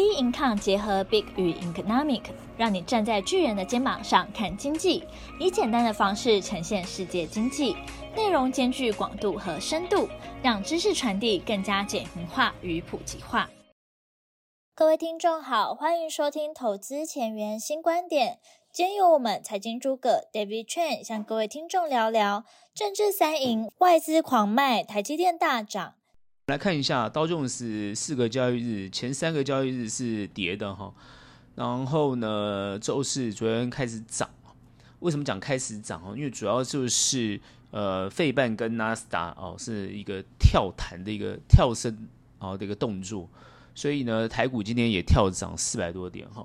B Income 结合 Big 与 Economic，让你站在巨人的肩膀上看经济，以简单的方式呈现世界经济，内容兼具广度和深度，让知识传递更加简明化与普及化。各位听众好，欢迎收听投资前沿新观点。今天由我们财经诸葛 David Chen 向各位听众聊聊政治三赢，外资狂卖，台积电大涨。来看一下道琼斯四个交易日前三个交易日是跌的哈，然后呢，周四昨天开始涨。为什么讲开始涨？因为主要就是呃，费半跟纳斯达哦是一个跳弹的一个跳升啊的一个动作，所以呢，台股今天也跳涨四百多点哈。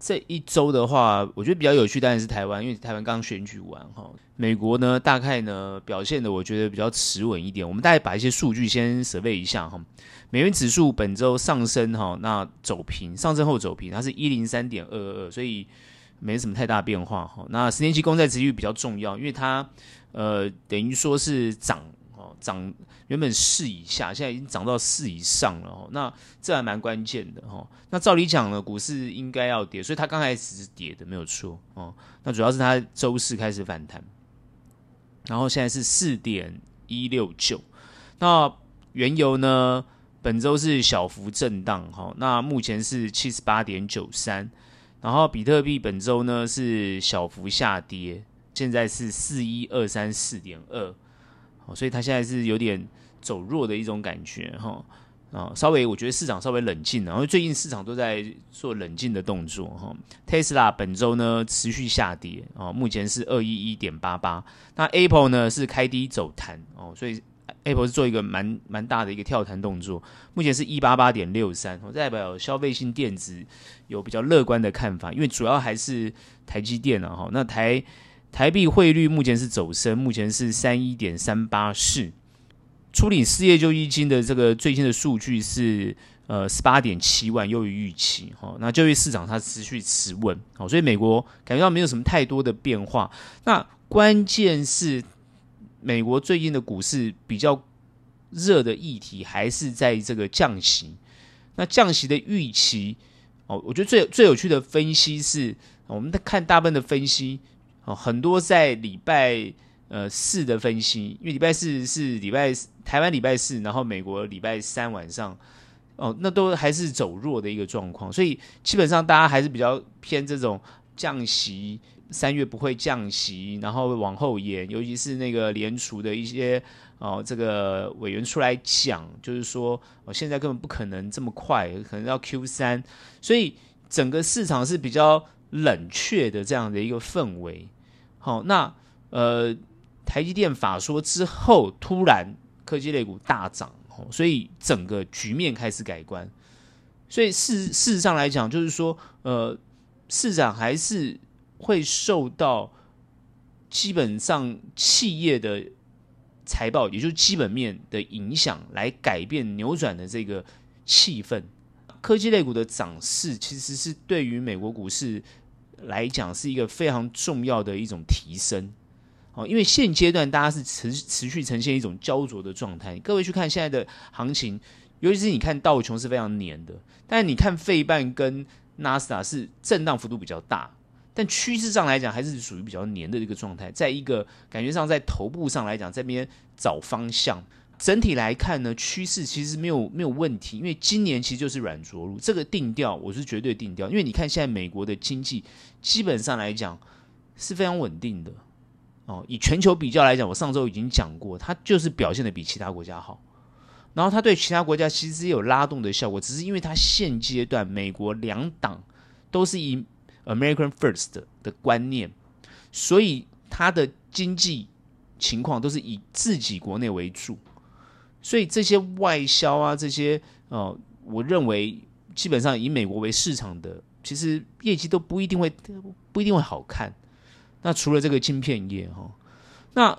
这一周的话，我觉得比较有趣，当然是台湾，因为台湾刚选举完哈。美国呢，大概呢表现的我觉得比较持稳一点。我们大概把一些数据先 survey 一下哈。美元指数本周上升哈，那走平，上升后走平，它是一零三点二二，所以没什么太大变化哈。那十年期公债殖利率比较重要，因为它呃等于说是涨。涨原本四以下，现在已经涨到四以上了哦。那这还蛮关键的哈。那照理讲呢，股市应该要跌，所以它刚开始是跌的，没有错哦。那主要是它周四开始反弹，然后现在是四点一六九。那原油呢，本周是小幅震荡哈。那目前是七十八点九三。然后比特币本周呢是小幅下跌，现在是四一二三四点二。所以它现在是有点走弱的一种感觉哈啊，稍微我觉得市场稍微冷静，然后最近市场都在做冷静的动作哈。Tesla 本周呢持续下跌啊，目前是二一一点八八。那 Apple 呢是开低走弹哦，所以 Apple 是做一个蛮蛮大的一个跳弹动作，目前是一八八点六三，代表消费性电子有比较乐观的看法，因为主要还是台积电啊哈。那台台币汇率目前是走升，目前是三一点三八四。处理失业救济金的这个最新的数据是呃十八点七万，优于预期哈。那就业市场它持续持稳，好，所以美国感觉到没有什么太多的变化。那关键是美国最近的股市比较热的议题还是在这个降息。那降息的预期哦，我觉得最最有趣的分析是，我们看大部分的分析。哦，很多在礼拜呃四的分析，因为礼拜四是礼拜台湾礼拜四，然后美国礼拜三晚上，哦，那都还是走弱的一个状况，所以基本上大家还是比较偏这种降息，三月不会降息，然后往后延，尤其是那个联储的一些哦这个委员出来讲，就是说哦现在根本不可能这么快，可能要 Q 三，所以整个市场是比较。冷却的这样的一个氛围，好，那呃，台积电法说之后，突然科技类股大涨，所以整个局面开始改观。所以事事实上来讲，就是说，呃，市场还是会受到基本上企业的财报，也就是基本面的影响，来改变扭转的这个气氛。科技类股的涨势，其实是对于美国股市来讲是一个非常重要的一种提升，哦，因为现阶段大家是持持续呈现一种焦灼的状态。各位去看现在的行情，尤其是你看道琼是非常黏的，但你看费半跟纳斯达是震荡幅度比较大，但趋势上来讲还是属于比较黏的一个状态。在一个感觉上，在头部上来讲，这边找方向。整体来看呢，趋势其实没有没有问题，因为今年其实就是软着陆，这个定调我是绝对定调。因为你看现在美国的经济基本上来讲是非常稳定的哦，以全球比较来讲，我上周已经讲过，它就是表现的比其他国家好，然后它对其他国家其实也有拉动的效果，只是因为它现阶段美国两党都是以 American First 的观念，所以它的经济情况都是以自己国内为主。所以这些外销啊，这些呃，我认为基本上以美国为市场的，其实业绩都不一定会不一定会好看。那除了这个晶片业哈，那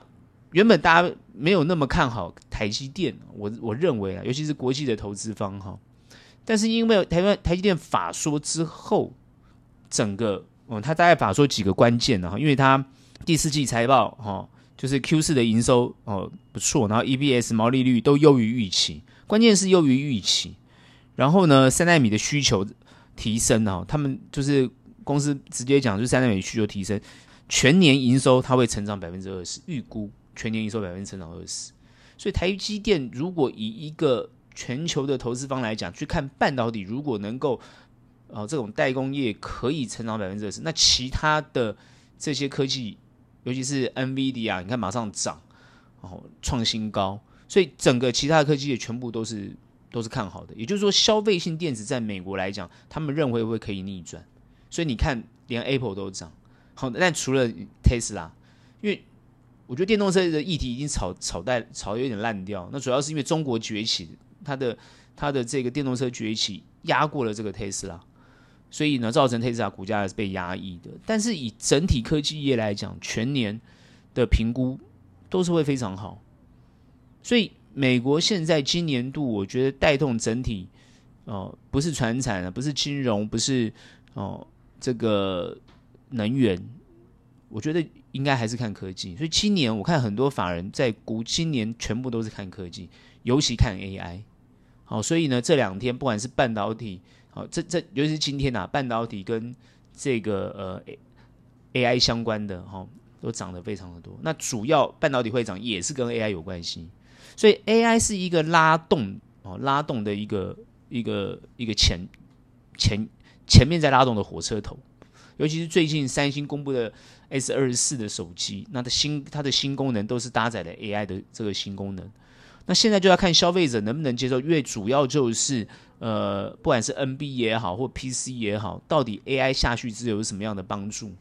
原本大家没有那么看好台积电，我我认为啊，尤其是国际的投资方哈，但是因为台湾台积电法说之后，整个嗯，他大概法说几个关键的哈，因为他第四季财报哈。就是 Q 四的营收哦不错，然后 E B S 毛利率都优于预期，关键是优于预期。然后呢，三奈米的需求提升哦，他们就是公司直接讲，就是三纳米需求提升，全年营收它会成长百分之二十，预估全年营收百分之成长二十。所以台积电如果以一个全球的投资方来讲，去看半导体，如果能够哦这种代工业可以成长百分之二十，那其他的这些科技，尤其是 NVIDIA，你看马上涨，哦创新高，所以整个其他科技也全部都是。都是看好的，也就是说，消费性电子在美国来讲，他们认为会可以逆转，所以你看，连 Apple 都涨。好，但除了 Tesla，因为我觉得电动车的议题已经炒炒带炒有点烂掉，那主要是因为中国崛起，它的它的这个电动车崛起压过了这个 Tesla，所以呢，造成 tesa 股价是被压抑的。但是以整体科技业来讲，全年的评估都是会非常好，所以。美国现在今年度，我觉得带动整体，哦、不是传产啊，不是金融，不是哦、这个能源，我觉得应该还是看科技。所以今年我看很多法人在估，今年全部都是看科技，尤其看 AI。好、所以呢，这两天不管是半导体，好、哦，这这尤其是今天呐、啊，半导体跟这个呃 AI 相关的哈、哦，都涨得非常的多。那主要半导体会涨，也是跟 AI 有关系。所以 AI 是一个拉动哦，拉动的一个一个一个前前前面在拉动的火车头，尤其是最近三星公布的 S 二十四的手机，那它的新它的新功能都是搭载了 AI 的这个新功能。那现在就要看消费者能不能接受，因为主要就是呃，不管是 NB 也好或 PC 也好，到底 AI 下去之后有什么样的帮助？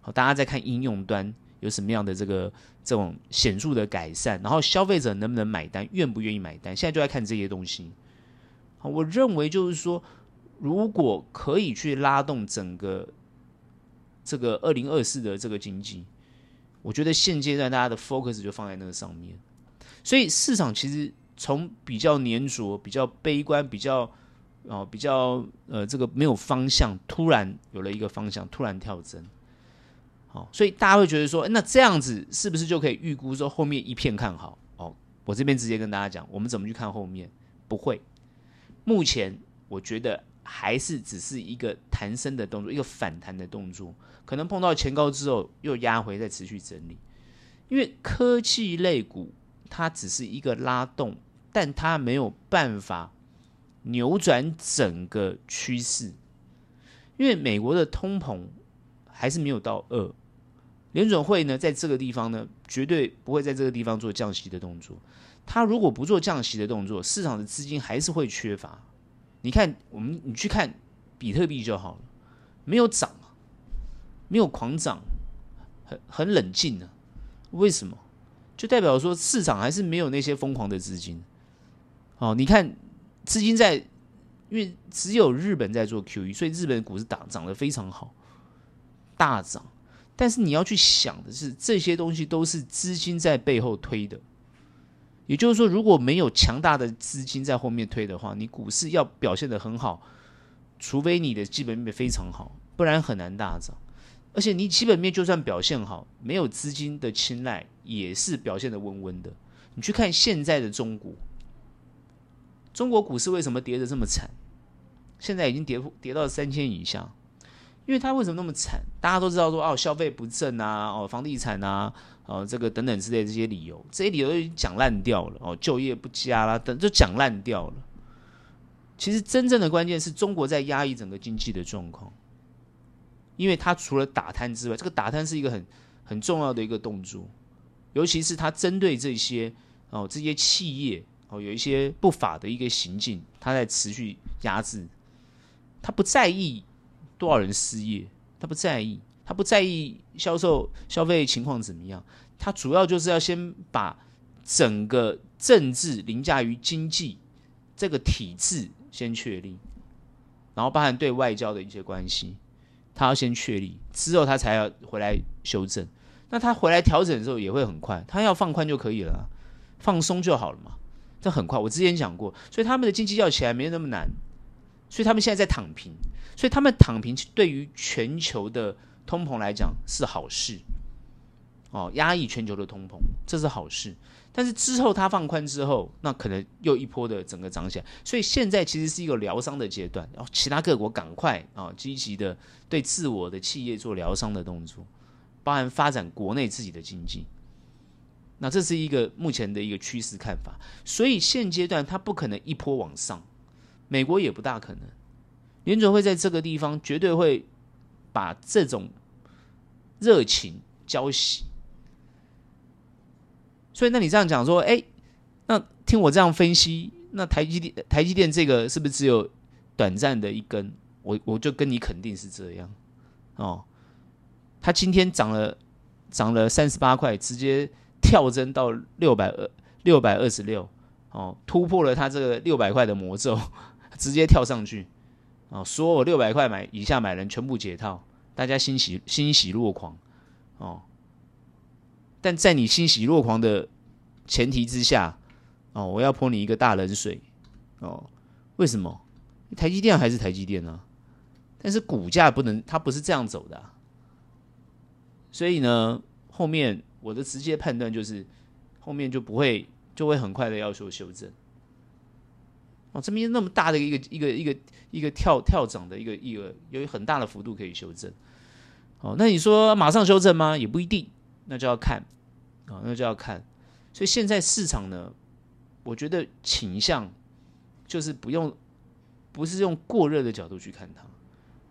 好，大家在看应用端。有什么样的这个这种显著的改善，然后消费者能不能买单，愿不愿意买单？现在就在看这些东西。好，我认为就是说，如果可以去拉动整个这个二零二四的这个经济，我觉得现阶段大家的 focus 就放在那个上面。所以市场其实从比较粘着、比较悲观、比较哦比较呃这个没有方向，突然有了一个方向，突然跳增。哦，所以大家会觉得说，那这样子是不是就可以预估说后面一片看好？哦，我这边直接跟大家讲，我们怎么去看后面？不会，目前我觉得还是只是一个弹升的动作，一个反弹的动作，可能碰到前高之后又压回，再持续整理。因为科技类股它只是一个拉动，但它没有办法扭转整个趋势，因为美国的通膨还是没有到二。联准会呢，在这个地方呢，绝对不会在这个地方做降息的动作。他如果不做降息的动作，市场的资金还是会缺乏。你看，我们你去看比特币就好了，没有涨，没有狂涨，很很冷静呢。为什么？就代表说市场还是没有那些疯狂的资金。哦，你看资金在，因为只有日本在做 QE，所以日本股市打涨得非常好，大涨。但是你要去想的是，这些东西都是资金在背后推的。也就是说，如果没有强大的资金在后面推的话，你股市要表现得很好，除非你的基本面非常好，不然很难大涨。而且你基本面就算表现好，没有资金的青睐，也是表现的温温的。你去看现在的中国，中国股市为什么跌得这么惨？现在已经跌跌到三千以下。因为它为什么那么惨？大家都知道说哦，消费不振啊，哦，房地产啊，哦，这个等等之类这些理由，这些理由都讲烂掉了哦，就业不佳啦，等就讲烂掉了。其实真正的关键是中国在压抑整个经济的状况，因为他除了打贪之外，这个打贪是一个很很重要的一个动作，尤其是他针对这些哦这些企业哦有一些不法的一个行径，他在持续压制，他不在意。多少人失业？他不在意，他不在意销售消费情况怎么样。他主要就是要先把整个政治凌驾于经济这个体制先确立，然后包含对外交的一些关系，他要先确立之后，他才要回来修正。那他回来调整的时候也会很快，他要放宽就可以了，放松就好了嘛，这很快。我之前讲过，所以他们的经济要起来没那么难。所以他们现在在躺平，所以他们躺平对于全球的通膨来讲是好事，哦，压抑全球的通膨这是好事。但是之后它放宽之后，那可能又一波的整个涨起来。所以现在其实是一个疗伤的阶段，然后其他各国赶快啊积极的对自我的企业做疗伤的动作，包含发展国内自己的经济。那这是一个目前的一个趋势看法。所以现阶段它不可能一波往上，美国也不大可能。联准会在这个地方绝对会把这种热情浇熄。所以，那你这样讲说，哎，那听我这样分析，那台积电台积电这个是不是只有短暂的一根？我我就跟你肯定是这样哦。它今天涨了涨了三十八块，直接跳增到六百二六百二十六哦，突破了它这个六百块的魔咒，直接跳上去哦。所有六百块买以下买人全部解套，大家欣喜欣喜若狂哦。但在你欣喜若狂的前提之下，哦，我要泼你一个大冷水，哦，为什么？台积电还是台积电呢？但是股价不能，它不是这样走的。所以呢，后面我的直接判断就是，后面就不会，就会很快的要求修正。哦，这边那么大的一个一个一个一个跳跳涨的一个一个有很大的幅度可以修正。哦，那你说马上修正吗？也不一定，那就要看。啊、那就要看，所以现在市场呢，我觉得倾向就是不用，不是用过热的角度去看它，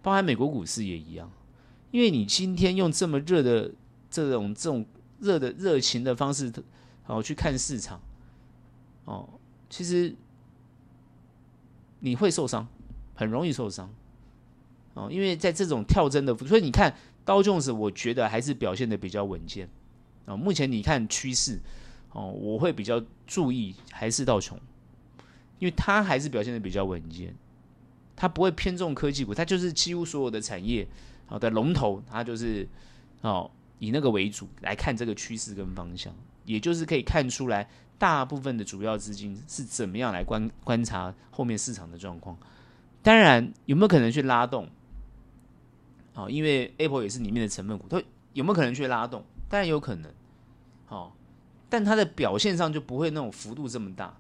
包含美国股市也一样，因为你今天用这么热的这种这种热的热情的方式，哦去看市场，哦，其实你会受伤，很容易受伤，哦，因为在这种跳增的，所以你看道琼斯，我觉得还是表现的比较稳健。啊，目前你看趋势，哦，我会比较注意还是道琼，因为它还是表现的比较稳健，它不会偏重科技股，它就是几乎所有的产业好的龙头，它就是哦以那个为主来看这个趋势跟方向，也就是可以看出来大部分的主要资金是怎么样来观观察后面市场的状况。当然有没有可能去拉动？好，因为 Apple 也是里面的成分股，它有没有可能去拉动？当然有可能，哦，但它的表现上就不会那种幅度这么大，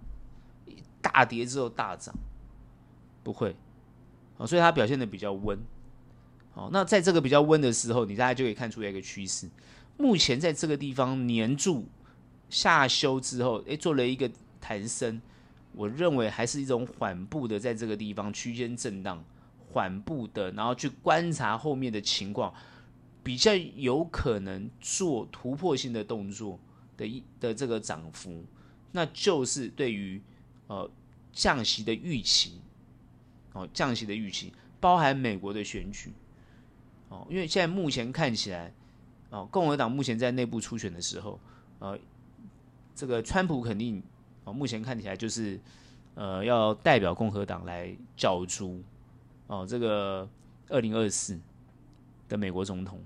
大跌之后大涨，不会，哦，所以它表现的比较温，哦，那在这个比较温的时候，你大家就可以看出一个趋势。目前在这个地方黏住下修之后，诶，做了一个弹升，我认为还是一种缓步的，在这个地方区间震荡，缓步的，然后去观察后面的情况。比较有可能做突破性的动作的一的这个涨幅，那就是对于呃降息的预期，哦降息的预期包含美国的选举，哦因为现在目前看起来，哦共和党目前在内部初选的时候，呃这个川普肯定哦目前看起来就是呃要代表共和党来角逐哦这个二零二四的美国总统。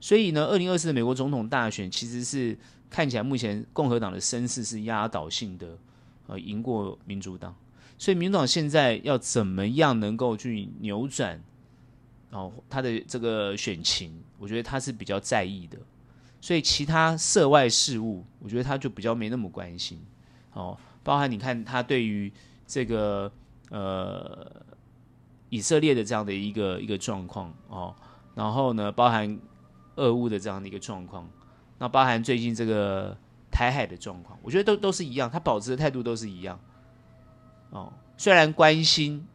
所以呢，二零二四的美国总统大选其实是看起来目前共和党的声势是压倒性的，呃，赢过民主党。所以民主党现在要怎么样能够去扭转，哦，他的这个选情，我觉得他是比较在意的。所以其他涉外事务，我觉得他就比较没那么关心。哦，包含你看他对于这个呃以色列的这样的一个一个状况哦，然后呢，包含。俄乌的这样的一个状况，那包含最近这个台海的状况，我觉得都都是一样，他保持的态度都是一样。哦，虽然关心，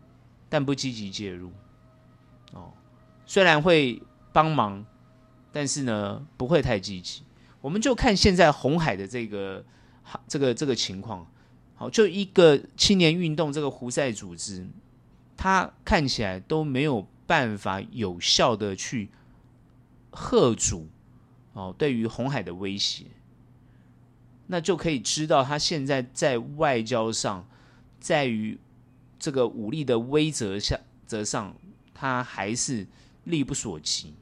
但不积极介入。哦，虽然会帮忙，但是呢，不会太积极。我们就看现在红海的这个这个这个情况，好，就一个青年运动这个胡塞组织，它看起来都没有办法有效的去。贺主哦，对于红海的威胁，那就可以知道他现在在外交上，在于这个武力的威慑下则上，他还是力不所及。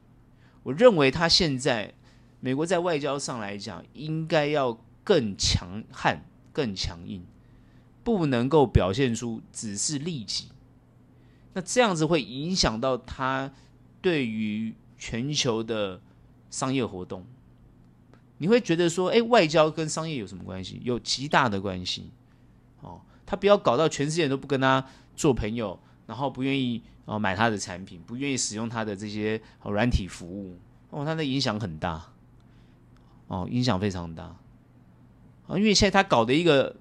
我认为他现在美国在外交上来讲，应该要更强悍、更强硬，不能够表现出只是利己。那这样子会影响到他对于。全球的商业活动，你会觉得说，哎，外交跟商业有什么关系？有极大的关系。哦，他不要搞到全世界都不跟他做朋友，然后不愿意哦买他的产品，不愿意使用他的这些软体服务。哦，他的影响很大。哦，影响非常大。啊，因为现在他搞的一个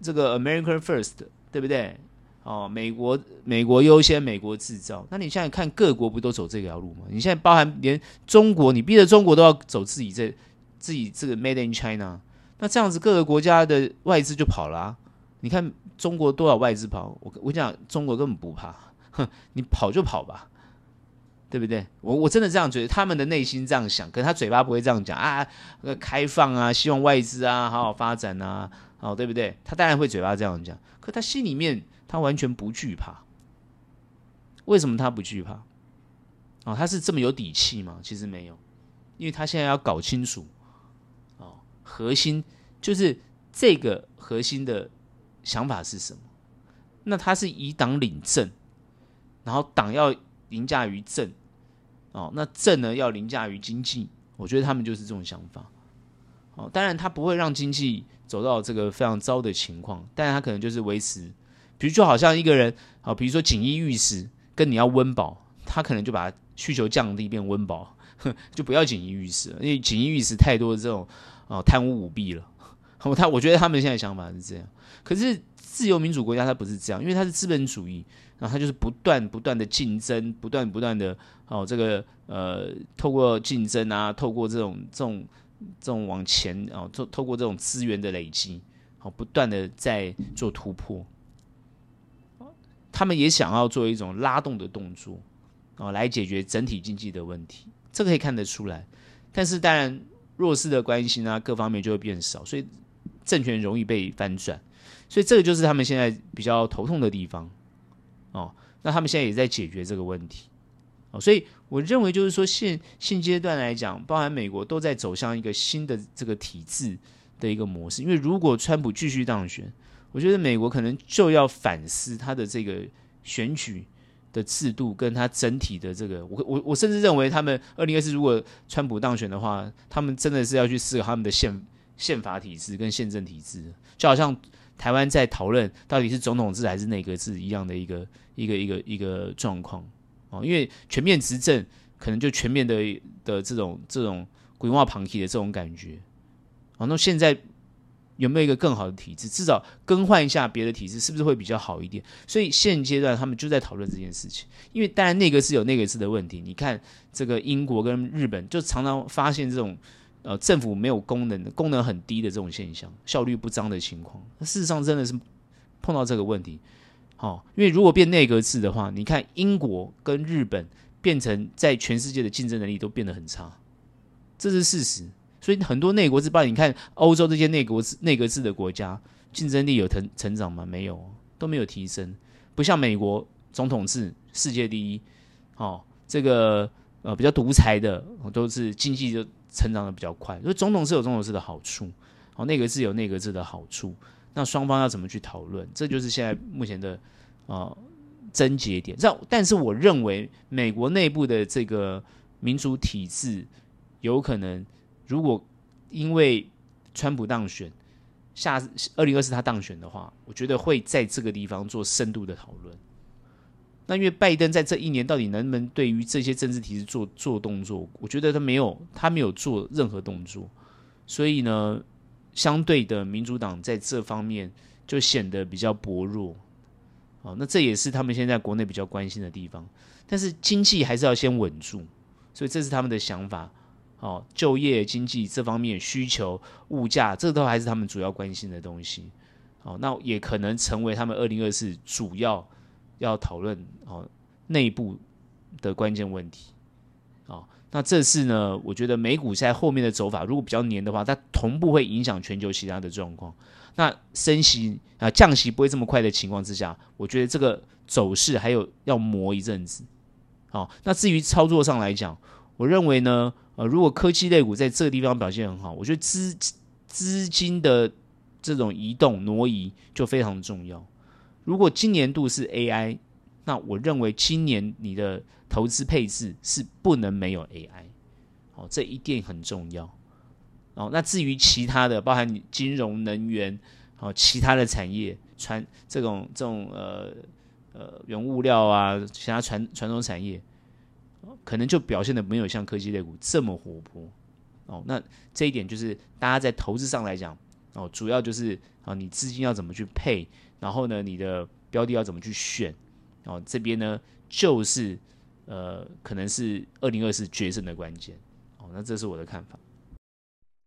这个 American First，对不对？哦，美国美国优先，美国制造。那你现在看各国不都走这条路吗？你现在包含连中国，你逼着中国都要走自己这自己这个 Made in China。那这样子各个国家的外资就跑了啊。你看中国多少外资跑？我我讲中国根本不怕，哼，你跑就跑吧，对不对？我我真的这样觉得，他们的内心这样想，可是他嘴巴不会这样讲啊。开放啊，希望外资啊好好发展啊，哦，对不对？他当然会嘴巴这样讲，可他心里面。他完全不惧怕，为什么他不惧怕？哦，他是这么有底气吗？其实没有，因为他现在要搞清楚，哦，核心就是这个核心的想法是什么？那他是以党领政，然后党要凌驾于政，哦，那政呢要凌驾于经济。我觉得他们就是这种想法。哦，当然他不会让经济走到这个非常糟的情况，但是他可能就是维持。比如就好像一个人，好，比如说锦衣玉食，跟你要温饱，他可能就把需求降低变温饱，就不要锦衣玉食，因为锦衣玉食太多的这种啊贪污舞弊了。他我觉得他们现在想法是这样，可是自由民主国家它不是这样，因为它是资本主义，然后它就是不断不断的竞争，不断不断的哦这个呃透过竞争啊，透过这种这种这种往前啊，透透过这种资源的累积，好不断的在做突破。他们也想要做一种拉动的动作，哦，来解决整体经济的问题，这个可以看得出来。但是当然，弱势的关心啊，各方面就会变少，所以政权容易被翻转。所以这个就是他们现在比较头痛的地方。哦，那他们现在也在解决这个问题。哦，所以我认为就是说现现阶段来讲，包含美国都在走向一个新的这个体制的一个模式。因为如果川普继续当选，我觉得美国可能就要反思他的这个选举的制度，跟他整体的这个，我我我甚至认为，他们二零二四如果川普当选的话，他们真的是要去思考他们的宪宪法体制跟宪政体制，就好像台湾在讨论到底是总统制还是内阁制一样的一个一个一个一个状况哦，因为全面执政可能就全面的的这种这种规划旁体的这种感觉，哦，那现在。有没有一个更好的体制？至少更换一下别的体制，是不是会比较好一点？所以现阶段他们就在讨论这件事情。因为当然内阁是有内阁制的问题，你看这个英国跟日本就常常发现这种呃政府没有功能、功能很低的这种现象，效率不彰的情况。事实上真的是碰到这个问题。好、因为如果变内阁制的话，你看英国跟日本变成在全世界的竞争能力都变得很差，这是事实。所以很多内国制，包括你看欧洲这些内国制、内阁制的国家，竞争力有成成长吗？没有，都没有提升。不像美国总统制世界第一，哦，这个呃比较独裁的，都是经济就成长的比较快。所以总统制有总统制的好处，哦，内阁制有内阁制的好处。那双方要怎么去讨论？这就是现在目前的啊症结点。这但是我认为美国内部的这个民主体制有可能。如果因为川普当选，下二零二四他当选的话，我觉得会在这个地方做深度的讨论。那因为拜登在这一年到底能不能对于这些政治体制做做动作，我觉得他没有，他没有做任何动作，所以呢，相对的民主党在这方面就显得比较薄弱。哦，那这也是他们现在国内比较关心的地方。但是经济还是要先稳住，所以这是他们的想法。哦，就业、经济这方面需求、物价，这都还是他们主要关心的东西。哦，那也可能成为他们二零二四主要要讨论哦内部的关键问题。哦，那这次呢，我觉得美股在后面的走法，如果比较黏的话，它同步会影响全球其他的状况。那升息啊、降息不会这么快的情况之下，我觉得这个走势还有要磨一阵子。哦，那至于操作上来讲，我认为呢。呃，如果科技类股在这个地方表现很好，我觉得资资金的这种移动挪移就非常重要。如果今年度是 AI，那我认为今年你的投资配置是不能没有 AI，哦，这一点很重要。哦，那至于其他的，包含金融、能源，哦，其他的产业，传这种这种呃呃原物料啊，其他传传统产业，可能就表现的没有像科技类股这么活泼。哦，那这一点就是大家在投资上来讲，哦，主要就是啊，你资金要怎么去配，然后呢，你的标的要怎么去选，哦，这边呢就是呃，可能是二零二四决胜的关键。哦，那这是我的看法。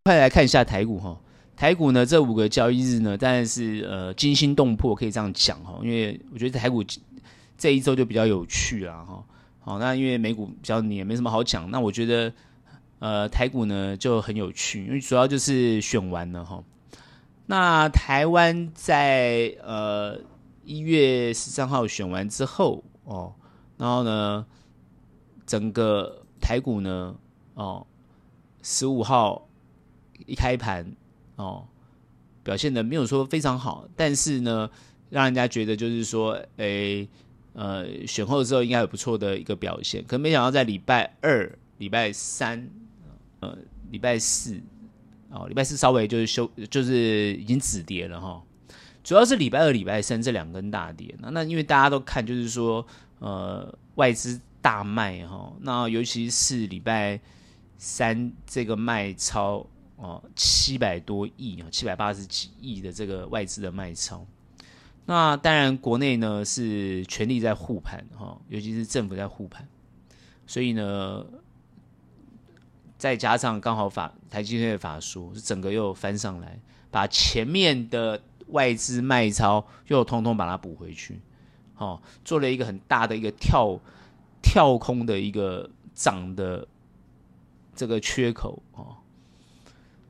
快来看一下台股哈，台股呢这五个交易日呢，当然是呃惊心动魄，可以这样讲哈，因为我觉得台股这一周就比较有趣了哈。好，那因为美股比较黏，没什么好讲，那我觉得呃台股呢就很有趣，因为主要就是选完了哈。那台湾在呃一月十三号选完之后哦，然后呢整个台股呢哦十五号。一开盘哦，表现的没有说非常好，但是呢，让人家觉得就是说，诶、呃，选后之后应该有不错的一个表现。可没想到在礼拜二、礼拜三、呃，礼拜四，哦，礼拜四稍微就是休，就是已经止跌了哈。主要是礼拜二、礼拜三这两根大跌，那那因为大家都看就是说，呃，外资大卖哈，那尤其是礼拜三这个卖超。哦，七百多亿啊，七百八十几亿的这个外资的卖超，那当然国内呢是全力在护盘哈，尤其是政府在护盘，所以呢，再加上刚好法台积电的法说，是整个又翻上来，把前面的外资卖超又通通把它补回去，哦，做了一个很大的一个跳跳空的一个涨的这个缺口哦。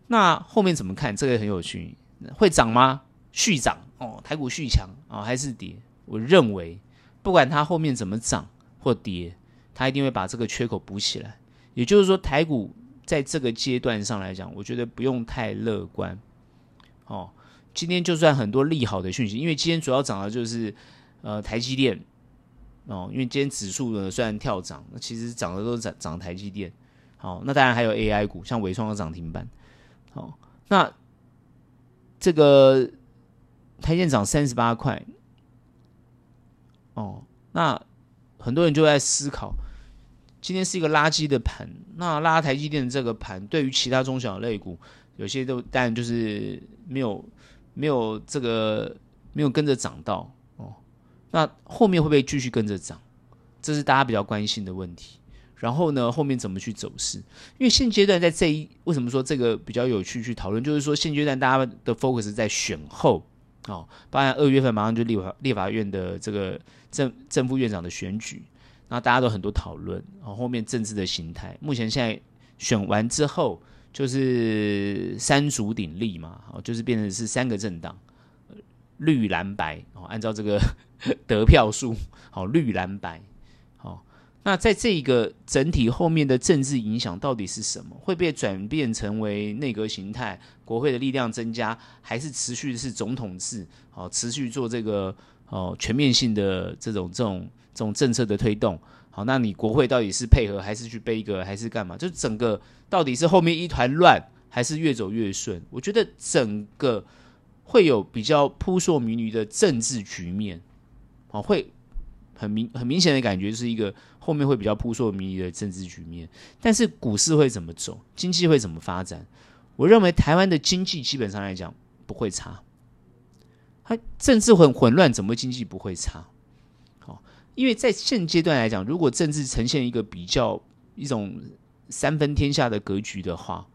那后面怎么看？这个很有趣，会涨吗？续涨哦，台股续强啊，还是跌？我认为，不管它后面怎么涨或跌，它一定会把这个缺口补起来。也就是说，台股在这个阶段上来讲，我觉得不用太乐观。哦，今天就算很多利好的讯息，因为今天主要涨的就是呃台积电哦，因为今天指数呢虽然跳涨，那其实涨的都是涨涨台积电。好，那当然还有 AI 股，像纬创的涨停板。哦，那这个台积电涨三十八块，哦，那很多人就在思考，今天是一个垃圾的盘，那拉台积电的这个盘，对于其他中小类股，有些都当然就是没有没有这个没有跟着涨到哦，那后面会不会继续跟着涨？这是大家比较关心的问题。然后呢，后面怎么去走势？因为现阶段在这一，为什么说这个比较有趣去讨论？就是说现阶段大家的 focus 在选后，哦，当然二月份马上就立法立法院的这个正正副院长的选举，那大家都很多讨论，哦，后面政治的形态。目前现在选完之后，就是三足鼎立嘛，哦，就是变成是三个政党，绿蓝白，哦，按照这个 得票数，好，绿蓝白。那在这一个整体后面的政治影响到底是什么？会被转变成为内阁形态，国会的力量增加，还是持续是总统制？好，持续做这个哦全面性的这种这种这种政策的推动。好，那你国会到底是配合，还是去背一个，还是干嘛？就整个到底是后面一团乱，还是越走越顺？我觉得整个会有比较扑朔迷离的政治局面。好，会。很明很明显的感觉，是一个后面会比较扑朔迷离的政治局面。但是股市会怎么走，经济会怎么发展？我认为台湾的经济基本上来讲不会差。它政治很混乱，怎么经济不会差？好，因为在现阶段来讲，如果政治呈现一个比较一种三分天下的格局的话，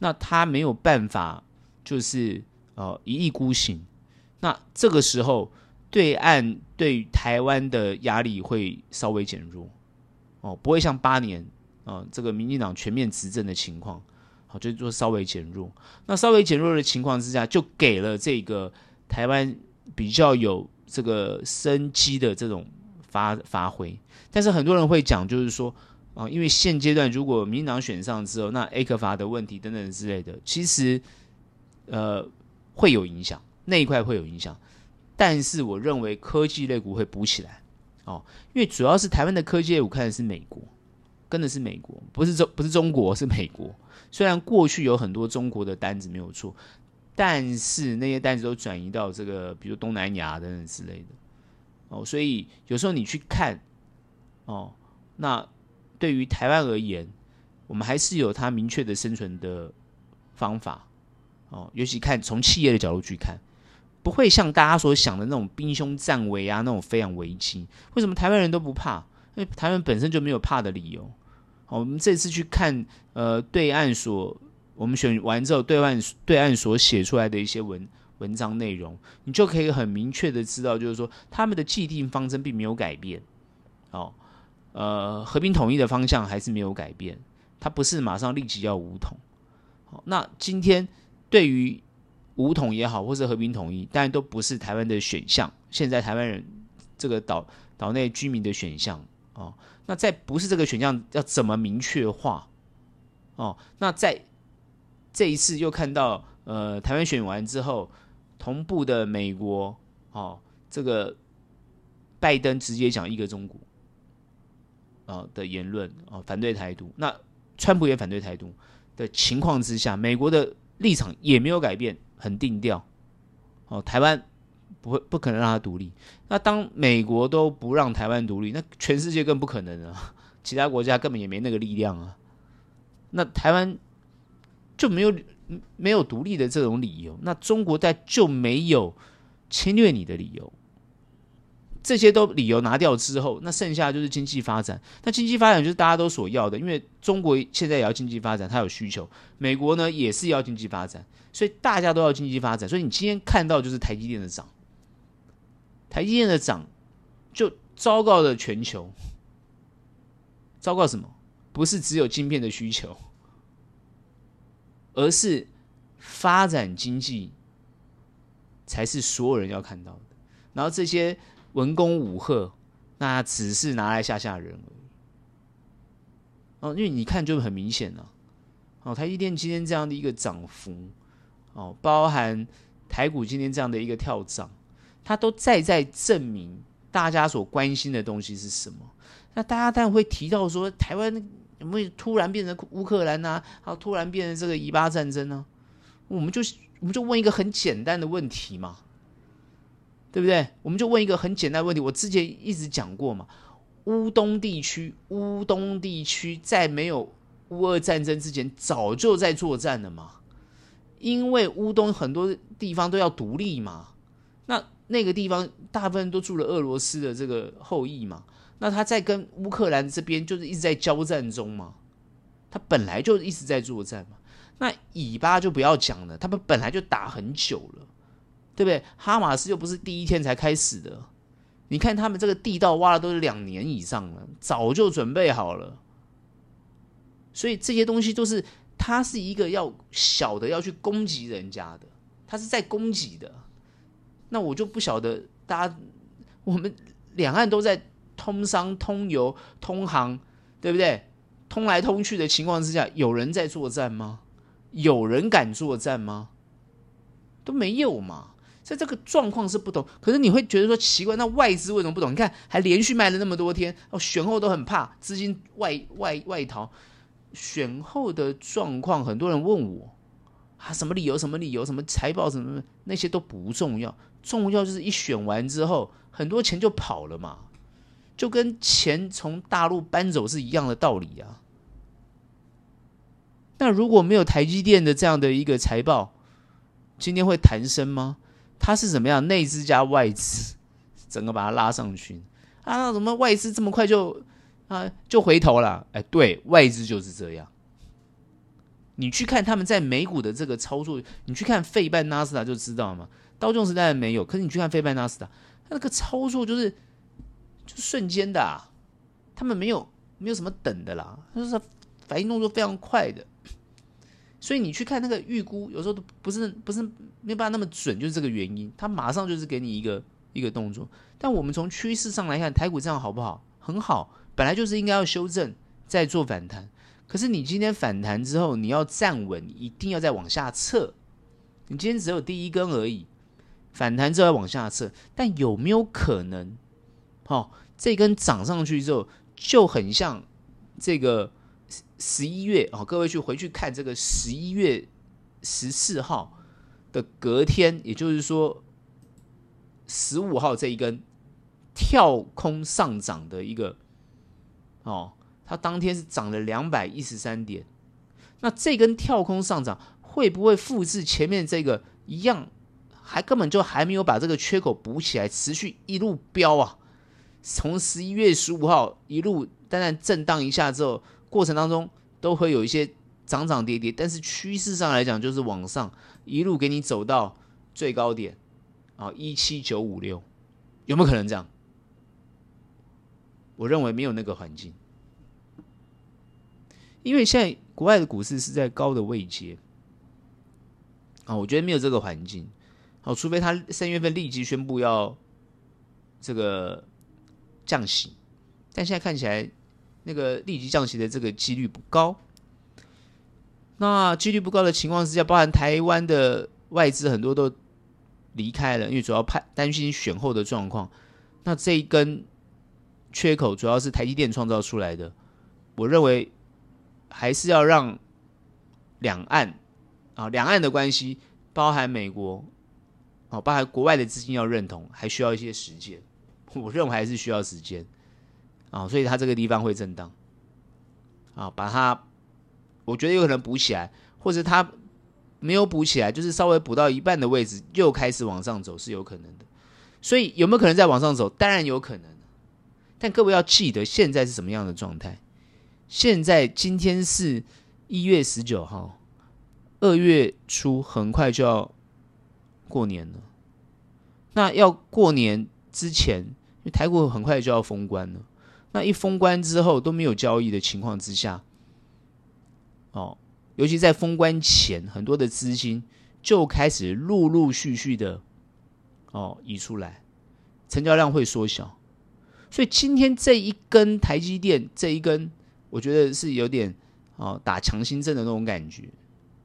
那他没有办法就是呃一意孤行。那这个时候。对岸对台湾的压力会稍微减弱，哦，不会像八年啊、这个民进党全面执政的情况，好，就说稍微减弱。那稍微减弱的情况之下，就给了这个台湾比较有这个生机的这种发发挥。但是很多人会讲，就是说啊、因为现阶段如果民进党选上之后，那 A 克法的问题等等之类的，其实呃会有影响，那一块会有影响。但是我认为科技类股会补起来，哦，因为主要是台湾的科技类股看的是美国，跟的是美国，不是中不是中国，是美国。虽然过去有很多中国的单子没有错，但是那些单子都转移到这个，比如东南亚等等之类的。哦，所以有时候你去看，哦，那对于台湾而言，我们还是有它明确的生存的方法。哦，尤其看从企业的角度去看，不会像大家所想的那种兵凶战危啊，那种非常危机。为什么台湾人都不怕？因为台湾本身就没有怕的理由。好我们这次去看，呃，对岸所我们选完之后，对岸对岸所写出来的一些文文章内容，你就可以很明确的知道，就是说他们的既定方针并没有改变，哦，呃，和平统一的方向还是没有改变，他不是马上立即要武统。好，那今天对于武统也好，或是和平统一，当然都不是台湾的选项。现在台湾人这个岛岛内居民的选项，哦。那在不是这个选项，要怎么明确化？哦，那在这一次又看到，呃，台湾选完之后，同步的美国，哦，这个拜登直接讲一个中国，哦的言论，哦，反对台独。那川普也反对台独的情况之下，美国的立场也没有改变，很定调。哦，台湾。不会，不可能让它独立。那当美国都不让台湾独立，那全世界更不可能了！其他国家根本也没那个力量啊。那台湾就没有没有独立的这种理由，那中国在就没有侵略你的理由。这些都理由拿掉之后，那剩下就是经济发展。那经济发展就是大家都所要的，因为中国现在也要经济发展，它有需求。美国呢也是要经济发展，所以大家都要经济发展。所以你今天看到就是台积电的涨。台积电的涨，就昭告了全球。昭告什么？不是只有晶片的需求，而是发展经济才是所有人要看到的。然后这些文攻武赫，那只是拿来吓吓人而已。哦，因为你看就很明显了。哦，台积电今天这样的一个涨幅，哦，包含台股今天这样的一个跳涨。它都在在证明大家所关心的东西是什么？那大家当然会提到说，台湾有没有突然变成乌克兰呢？啊，突然变成这个以巴战争呢？我们就我们就问一个很简单的问题嘛，对不对？我们就问一个很简单的问题。我之前一直讲过嘛，乌东地区，乌东地区在没有乌俄战争之前，早就在作战了嘛，因为乌东很多地方都要独立嘛，那。那个地方大部分都住了俄罗斯的这个后裔嘛，那他在跟乌克兰这边就是一直在交战中嘛，他本来就一直在作战嘛。那以巴就不要讲了，他们本来就打很久了，对不对？哈马斯又不是第一天才开始的，你看他们这个地道挖了都是两年以上了，早就准备好了。所以这些东西都是他是一个要小的要去攻击人家的，他是在攻击的。那我就不晓得，大家我们两岸都在通商、通邮、通航，对不对？通来通去的情况之下，有人在作战吗？有人敢作战吗？都没有嘛。所以这个状况是不同。可是你会觉得说奇怪，那外资为什么不懂？你看还连续卖了那么多天，哦，选后都很怕资金外外外逃。选后的状况，很多人问我啊，什么理由？什么理由？什么财报？什么那些都不重要。重要就是一选完之后，很多钱就跑了嘛，就跟钱从大陆搬走是一样的道理啊。那如果没有台积电的这样的一个财报，今天会弹升吗？它是怎么样？内资加外资，整个把它拉上去啊？怎么外资这么快就啊就回头了？哎，对外资就是这样。你去看他们在美股的这个操作，你去看费半纳斯达就知道嘛。刀琼斯当然没有，可是你去看费半纳斯达，他那个操作就是就瞬间的啊，他们没有没有什么等的啦，就是反应动作非常快的，所以你去看那个预估，有时候都不是不是没办法那么准，就是这个原因，他马上就是给你一个一个动作。但我们从趋势上来看，台股这样好不好？很好，本来就是应该要修正再做反弹，可是你今天反弹之后，你要站稳，一定要再往下测，你今天只有第一根而已。反弹之后往下撤，但有没有可能，哦，这根涨上去之后就很像这个十一月啊，各位去回去看这个十一月十四号的隔天，也就是说十五号这一根跳空上涨的一个哦，它当天是涨了两百一十三点。那这根跳空上涨会不会复制前面这个一样？还根本就还没有把这个缺口补起来，持续一路飙啊！从十一月十五号一路，当然震荡一下之后，过程当中都会有一些涨涨跌跌，但是趋势上来讲就是往上一路给你走到最高点啊，一七九五六，有没有可能这样？我认为没有那个环境，因为现在国外的股市是在高的位阶啊，我觉得没有这个环境。好，除非他三月份立即宣布要这个降息，但现在看起来那个立即降息的这个几率不高。那几率不高的情况之下，包含台湾的外资很多都离开了，因为主要怕担心选后的状况。那这一根缺口主要是台积电创造出来的，我认为还是要让两岸啊，两岸的关系包含美国。哦，包含国外的资金要认同，还需要一些时间。我认为还是需要时间啊，所以它这个地方会震荡啊，把它，我觉得有可能补起来，或者它没有补起来，就是稍微补到一半的位置，又开始往上走是有可能的。所以有没有可能再往上走？当然有可能。但各位要记得，现在是什么样的状态？现在今天是一月十九号，二月初很快就要。过年了，那要过年之前，因为台股很快就要封关了。那一封关之后都没有交易的情况之下，哦，尤其在封关前，很多的资金就开始陆陆续续的哦移出来，成交量会缩小。所以今天这一根台积电这一根，我觉得是有点哦打强心针的那种感觉，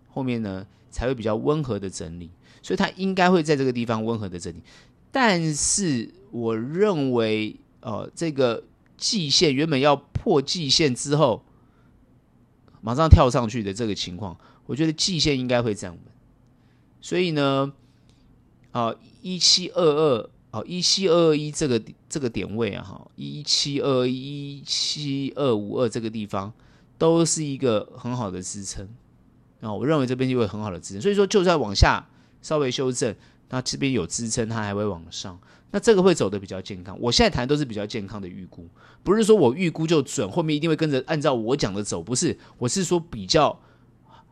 后面呢才会比较温和的整理。所以它应该会在这个地方温和的整理，但是我认为，呃，这个季线原本要破季线之后，马上跳上去的这个情况，我觉得季线应该会站稳。所以呢，啊，一七二二，哦，一七二二一这个这个点位啊，哈，一七二一七二五二这个地方都是一个很好的支撑，啊，我认为这边就会很好的支撑。所以说，就算往下。稍微修正，那这边有支撑，它还会往上。那这个会走的比较健康。我现在谈都是比较健康的预估，不是说我预估就准，后面一定会跟着按照我讲的走，不是。我是说比较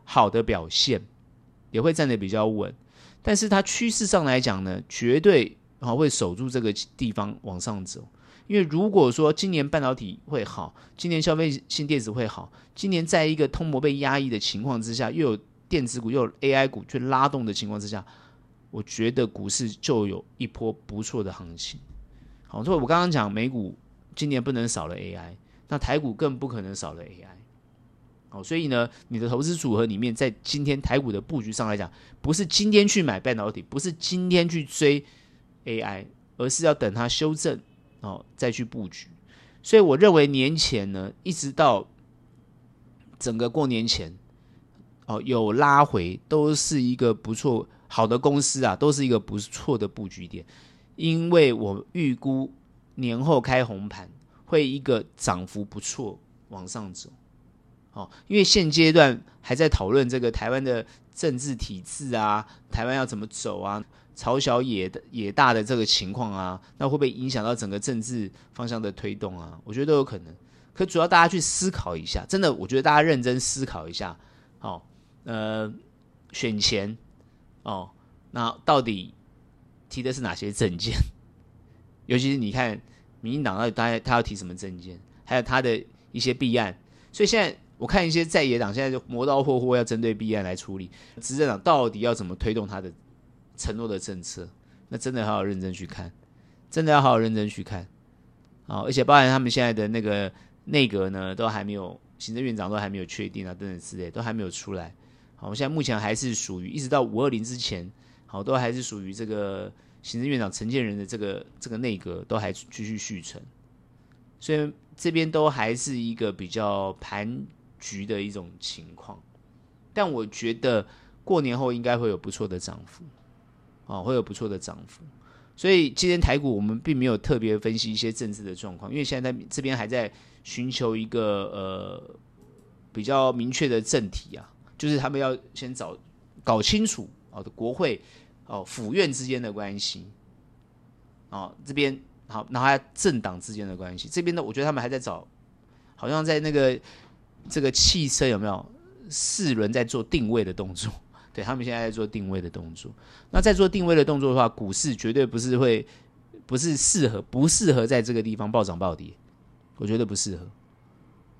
好的表现，也会站得比较稳。但是它趋势上来讲呢，绝对啊会守住这个地方往上走。因为如果说今年半导体会好，今年消费性电子会好，今年在一个通膨被压抑的情况之下，又有。电子股又有 AI 股去拉动的情况之下，我觉得股市就有一波不错的行情。好，所以我刚刚讲美股今年不能少了 AI，那台股更不可能少了 AI。好，所以呢，你的投资组合里面，在今天台股的布局上来讲，不是今天去买半导体，不是今天去追 AI，而是要等它修正哦再去布局。所以我认为年前呢，一直到整个过年前。哦，有拉回都是一个不错好的公司啊，都是一个不错的布局点，因为我预估年后开红盘会一个涨幅不错往上走。哦，因为现阶段还在讨论这个台湾的政治体制啊，台湾要怎么走啊，朝小野野大的这个情况啊，那会不会影响到整个政治方向的推动啊？我觉得都有可能。可主要大家去思考一下，真的，我觉得大家认真思考一下，好。呃，选前哦，那到底提的是哪些证件？尤其是你看，民进党到底他他要提什么证件？还有他的一些弊案。所以现在我看一些在野党现在就磨刀霍霍，要针对弊案来处理。执政党到底要怎么推动他的承诺的政策？那真的要好好认真去看，真的要好好认真去看。啊，而且包含他们现在的那个内阁呢，都还没有，行政院长都还没有确定啊，等等之类，都还没有出来。好，我现在目前还是属于一直到五二零之前，好，都还是属于这个行政院长陈建仁的这个这个内阁都还继续续存。所以这边都还是一个比较盘局的一种情况。但我觉得过年后应该会有不错的涨幅，哦，会有不错的涨幅。所以今天台股我们并没有特别分析一些政治的状况，因为现在在这边还在寻求一个呃比较明确的政体啊，就是他们要先找搞清楚哦的国会哦府院之间的关系，哦这边好，然后还政党之间的关系，这边呢我觉得他们还在找，好像在那个这个汽车有没有四轮在做定位的动作。对，他们现在在做定位的动作，那在做定位的动作的话，股市绝对不是会，不是适合，不适合在这个地方暴涨暴跌，我觉得不适合。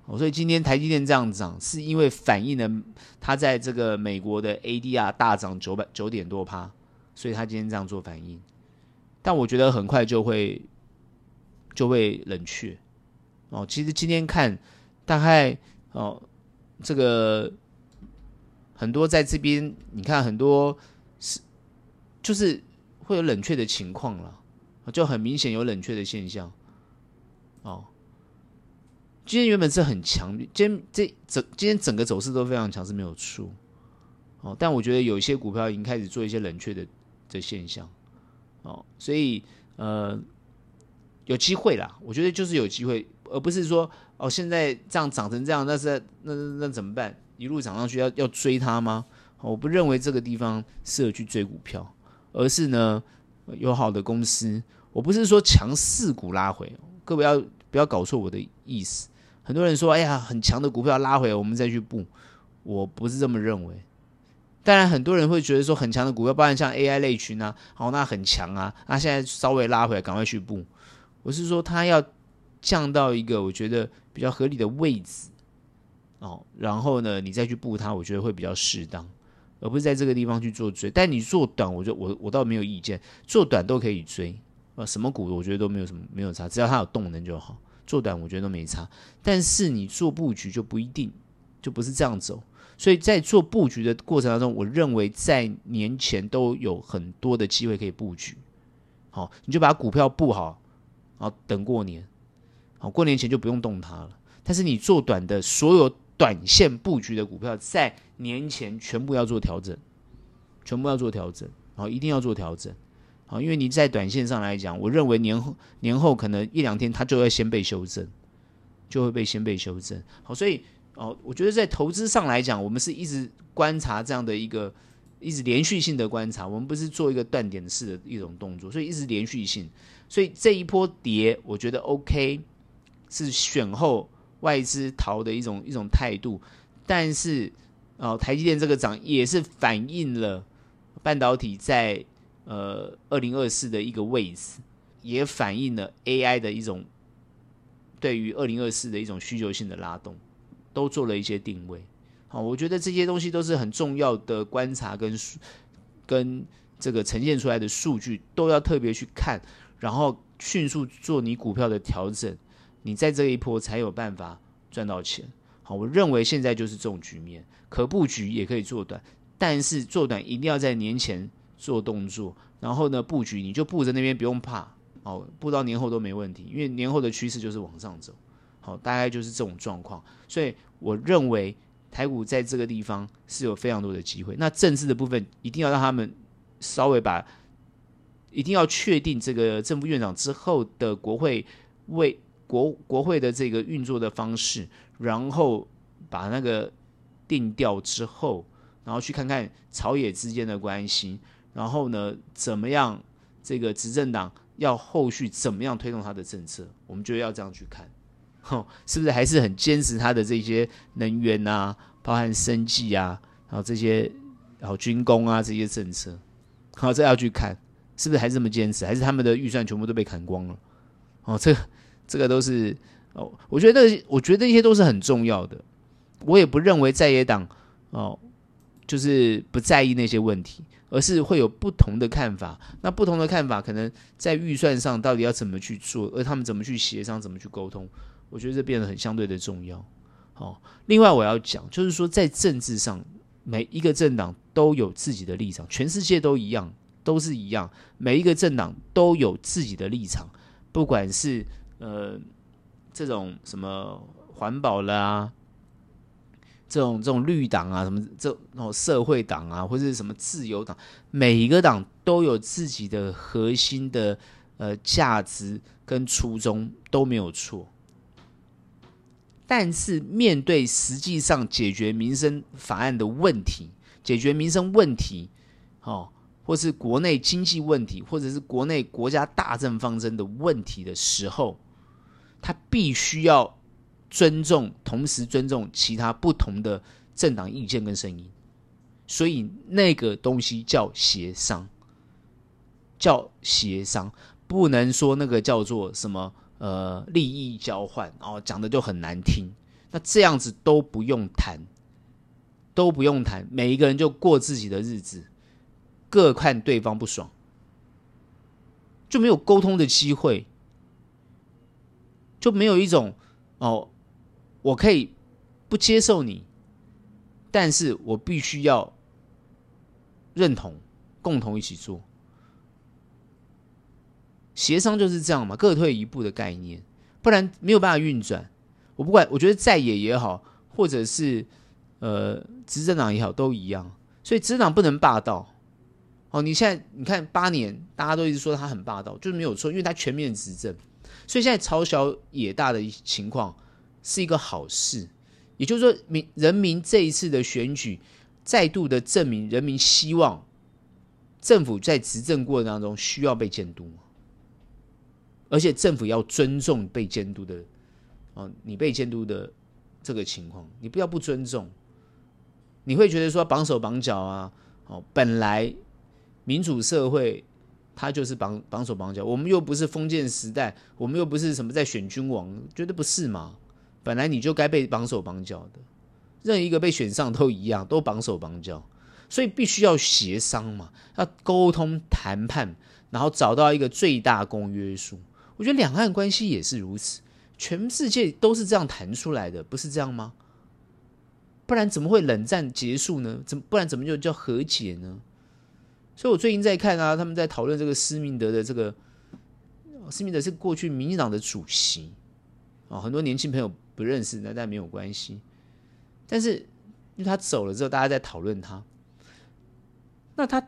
哦，所以今天台积电这样涨，是因为反映了它在这个美国的 ADR 大涨九百九点多趴，所以它今天这样做反应。但我觉得很快就会就会冷却。哦，其实今天看大概哦这个。很多在这边，你看很多是就是会有冷却的情况了，就很明显有冷却的现象。哦，今天原本是很强，今天这整今天整个走势都非常强，是没有错。哦，但我觉得有一些股票已经开始做一些冷却的的现象。哦，所以呃有机会啦，我觉得就是有机会，而不是说哦现在这样涨成这样，那是那那那怎么办？一路涨上去要要追它吗？我不认为这个地方适合去追股票，而是呢有好的公司。我不是说强势股拉回，各位要不要搞错我的意思？很多人说，哎呀，很强的股票拉回来，我们再去布。我不是这么认为。当然，很多人会觉得说，很强的股票，包含像 AI 类群啊，好，那很强啊，那现在稍微拉回来，赶快去布。我是说，它要降到一个我觉得比较合理的位置。哦，然后呢，你再去布它，我觉得会比较适当，而不是在这个地方去做追。但你做短，我就我我倒没有意见，做短都可以追啊，什么股我觉得都没有什么没有差，只要它有动能就好。做短我觉得都没差，但是你做布局就不一定，就不是这样走。所以在做布局的过程当中，我认为在年前都有很多的机会可以布局。好，你就把股票布好，好等过年，好过年前就不用动它了。但是你做短的所有。短线布局的股票在年前全部要做调整，全部要做调整，好，一定要做调整，好，因为你在短线上来讲，我认为年后年后可能一两天它就会先被修正，就会被先被修正，好，所以哦，我觉得在投资上来讲，我们是一直观察这样的一个一直连续性的观察，我们不是做一个断点式的一种动作，所以一直连续性，所以这一波跌，我觉得 OK，是选后。外资逃的一种一种态度，但是哦，台积电这个涨也是反映了半导体在呃二零二四的一个位置，也反映了 AI 的一种对于二零二四的一种需求性的拉动，都做了一些定位。好，我觉得这些东西都是很重要的观察跟跟这个呈现出来的数据，都要特别去看，然后迅速做你股票的调整。你在这一波才有办法赚到钱。好，我认为现在就是这种局面，可布局也可以做短，但是做短一定要在年前做动作，然后呢，布局你就布在那边不用怕，哦，布到年后都没问题，因为年后的趋势就是往上走，好，大概就是这种状况，所以我认为台股在这个地方是有非常多的机会。那政治的部分一定要让他们稍微把，一定要确定这个正副院长之后的国会为。国国会的这个运作的方式，然后把那个定调之后，然后去看看朝野之间的关系，然后呢，怎么样这个执政党要后续怎么样推动他的政策，我们就要这样去看，吼，是不是还是很坚持他的这些能源啊，包含生计啊，然后这些然后军工啊这些政策，好，这要去看是不是还是这么坚持，还是他们的预算全部都被砍光了，哦，这。这个都是哦，我觉得，我觉得这些都是很重要的。我也不认为在野党哦，就是不在意那些问题，而是会有不同的看法。那不同的看法，可能在预算上到底要怎么去做，而他们怎么去协商，怎么去沟通，我觉得这变得很相对的重要。好、哦，另外我要讲，就是说在政治上，每一个政党都有自己的立场，全世界都一样，都是一样，每一个政党都有自己的立场，不管是。呃，这种什么环保啦、啊，这种这种绿党啊，什么这种社会党啊，或者什么自由党，每一个党都有自己的核心的呃价值跟初衷都没有错。但是面对实际上解决民生法案的问题，解决民生问题，哦。或是国内经济问题，或者是国内国家大政方针的问题的时候，他必须要尊重，同时尊重其他不同的政党意见跟声音。所以那个东西叫协商，叫协商，不能说那个叫做什么呃利益交换哦，讲的就很难听。那这样子都不用谈，都不用谈，每一个人就过自己的日子。各看对方不爽，就没有沟通的机会，就没有一种哦，我可以不接受你，但是我必须要认同，共同一起做。协商就是这样嘛，各退一步的概念，不然没有办法运转。我不管，我觉得在野也好，或者是呃执政党也好，都一样。所以执政党不能霸道。哦，你现在你看八年，大家都一直说他很霸道，就是没有错，因为他全面执政，所以现在朝小野大的情况是一个好事。也就是说，民人民这一次的选举，再度的证明人民希望政府在执政过程当中需要被监督，而且政府要尊重被监督的，哦，你被监督的这个情况，你不要不尊重，你会觉得说绑手绑脚啊，哦，本来。民主社会，他就是绑绑手绑脚。我们又不是封建时代，我们又不是什么在选君王，觉得不是吗。本来你就该被绑手绑脚的，任一个被选上都一样，都绑手绑脚。所以必须要协商嘛，要沟通谈判，然后找到一个最大公约数。我觉得两岸关系也是如此，全世界都是这样谈出来的，不是这样吗？不然怎么会冷战结束呢？怎不然怎么就叫和解呢？所以，我最近在看啊，他们在讨论这个施明德的这个施明德是过去民进党的主席啊，很多年轻朋友不认识，那但没有关系。但是，因为他走了之后，大家在讨论他。那他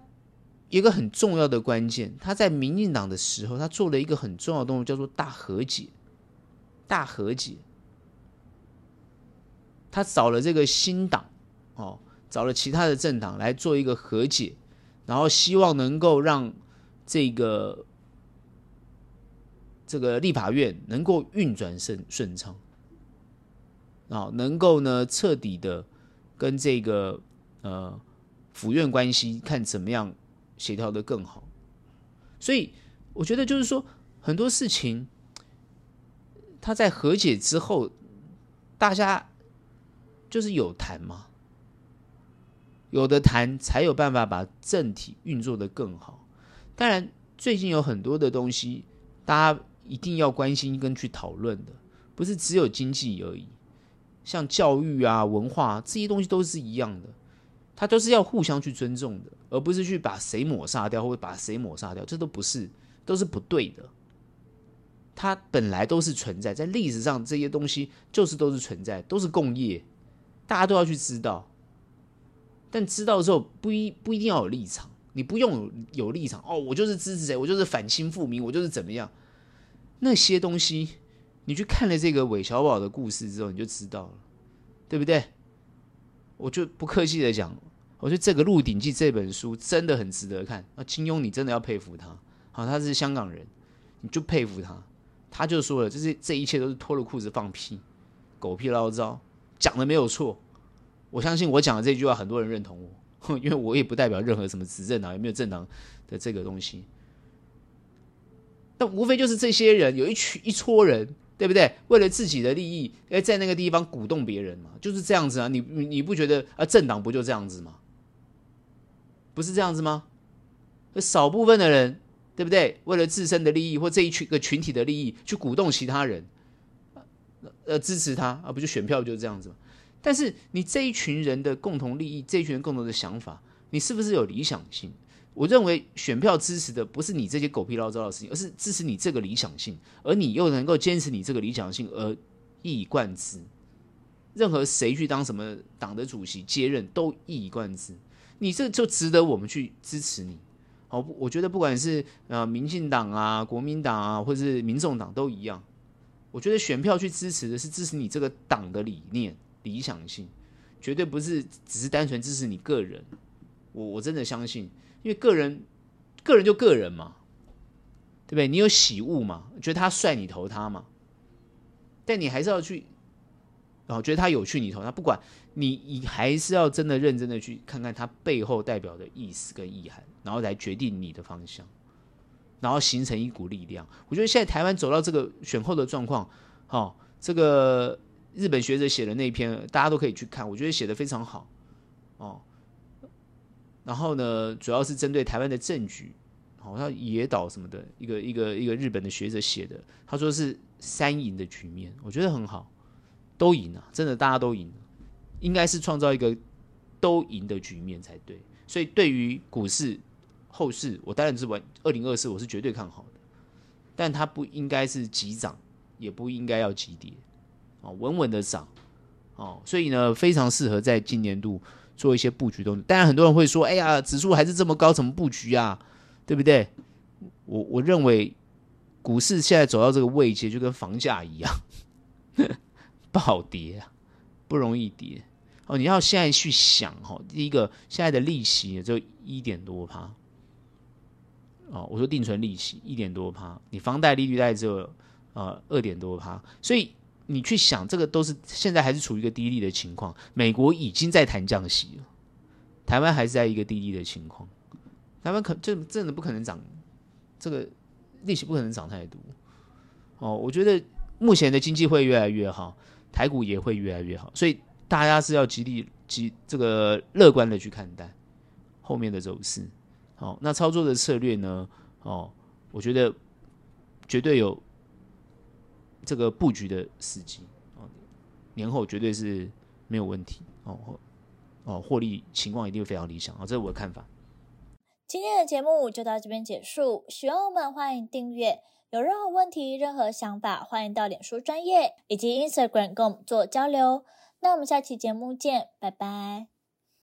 一个很重要的关键，他在民进党的时候，他做了一个很重要的东西，叫做大和解。大和解，他找了这个新党哦，找了其他的政党来做一个和解。然后希望能够让这个这个立法院能够运转顺顺畅，啊，能够呢彻底的跟这个呃府院关系看怎么样协调的更好。所以我觉得就是说很多事情，他在和解之后，大家就是有谈嘛。有的谈才有办法把政体运作的更好。当然，最近有很多的东西，大家一定要关心跟去讨论的，不是只有经济而已。像教育啊、文化啊，这些东西都是一样的，它都是要互相去尊重的，而不是去把谁抹杀掉或者把谁抹杀掉，这都不是，都是不对的。它本来都是存在，在历史上这些东西就是都是存在，都是共业，大家都要去知道。但知道之后不一不一定要有立场，你不用有有立场哦，我就是支持谁，我就是反清复明，我就是怎么样。那些东西，你去看了这个韦小宝的故事之后，你就知道了，对不对？我就不客气的讲，我觉得这个《鹿鼎记》这本书真的很值得看。那金庸你真的要佩服他，好，他是香港人，你就佩服他。他就说了，就是这一切都是脱了裤子放屁，狗屁倒灶，讲的没有错。我相信我讲的这句话，很多人认同我，因为我也不代表任何什么执政党，有没有政党的这个东西。那无非就是这些人有一群一撮人，对不对？为了自己的利益，哎，在那个地方鼓动别人嘛，就是这样子啊。你你不觉得啊？政党不就这样子吗？不是这样子吗？少部分的人，对不对？为了自身的利益或这一群个群体的利益，去鼓动其他人，呃，支持他啊，不就选票就是这样子吗？但是你这一群人的共同利益，这一群人共同的想法，你是不是有理想性？我认为选票支持的不是你这些狗屁倒灶的事情，而是支持你这个理想性，而你又能够坚持你这个理想性而一以贯之。任何谁去当什么党的主席接任都一以贯之，你这就值得我们去支持你。好，我觉得不管是呃民进党啊、国民党啊，或者是民众党都一样。我觉得选票去支持的是支持你这个党的理念、理想性，绝对不是只是单纯支持你个人。我我真的相信。因为个人，个人就个人嘛，对不对？你有喜恶嘛？觉得他帅，你投他嘛？但你还是要去，然后觉得他有趣，你投他。不管你，你还是要真的认真的去看看他背后代表的意思跟意涵，然后来决定你的方向，然后形成一股力量。我觉得现在台湾走到这个选后的状况，哦，这个日本学者写的那篇，大家都可以去看，我觉得写得非常好，哦。然后呢，主要是针对台湾的政局，好像野岛什么的，一个一个一个日本的学者写的，他说是三赢的局面，我觉得很好，都赢了，真的大家都赢了，应该是创造一个都赢的局面才对。所以对于股市后市，我当然是玩二零二四，我是绝对看好的，但它不应该是急涨，也不应该要急跌，哦，稳稳的涨，哦，所以呢，非常适合在今年度。做一些布局东西，当然很多人会说：“哎呀，指数还是这么高，怎么布局啊？对不对？”我我认为股市现在走到这个位阶，就跟房价一样，不好跌，不容易跌哦。你要现在去想哈，第一个现在的利息也就一点多趴哦，我说定存利息一点多趴，你房贷利率大概只有呃二点多趴，所以。你去想，这个都是现在还是处于一个低利的情况。美国已经在谈降息了，台湾还是在一个低利的情况。台湾可这真的不可能涨，这个利息不可能涨太多。哦，我觉得目前的经济会越来越好，台股也会越来越好，所以大家是要极力极这个乐观的去看待后面的走势。好，那操作的策略呢？哦，我觉得绝对有。这个布局的时机哦，年后绝对是没有问题哦哦，获利情况一定非常理想啊，这是我的看法。今天的节目就到这边结束，喜欢我们欢迎订阅，有任何问题、任何想法，欢迎到脸书专业以及 Instagram 跟我们做交流。那我们下期节目见，拜拜。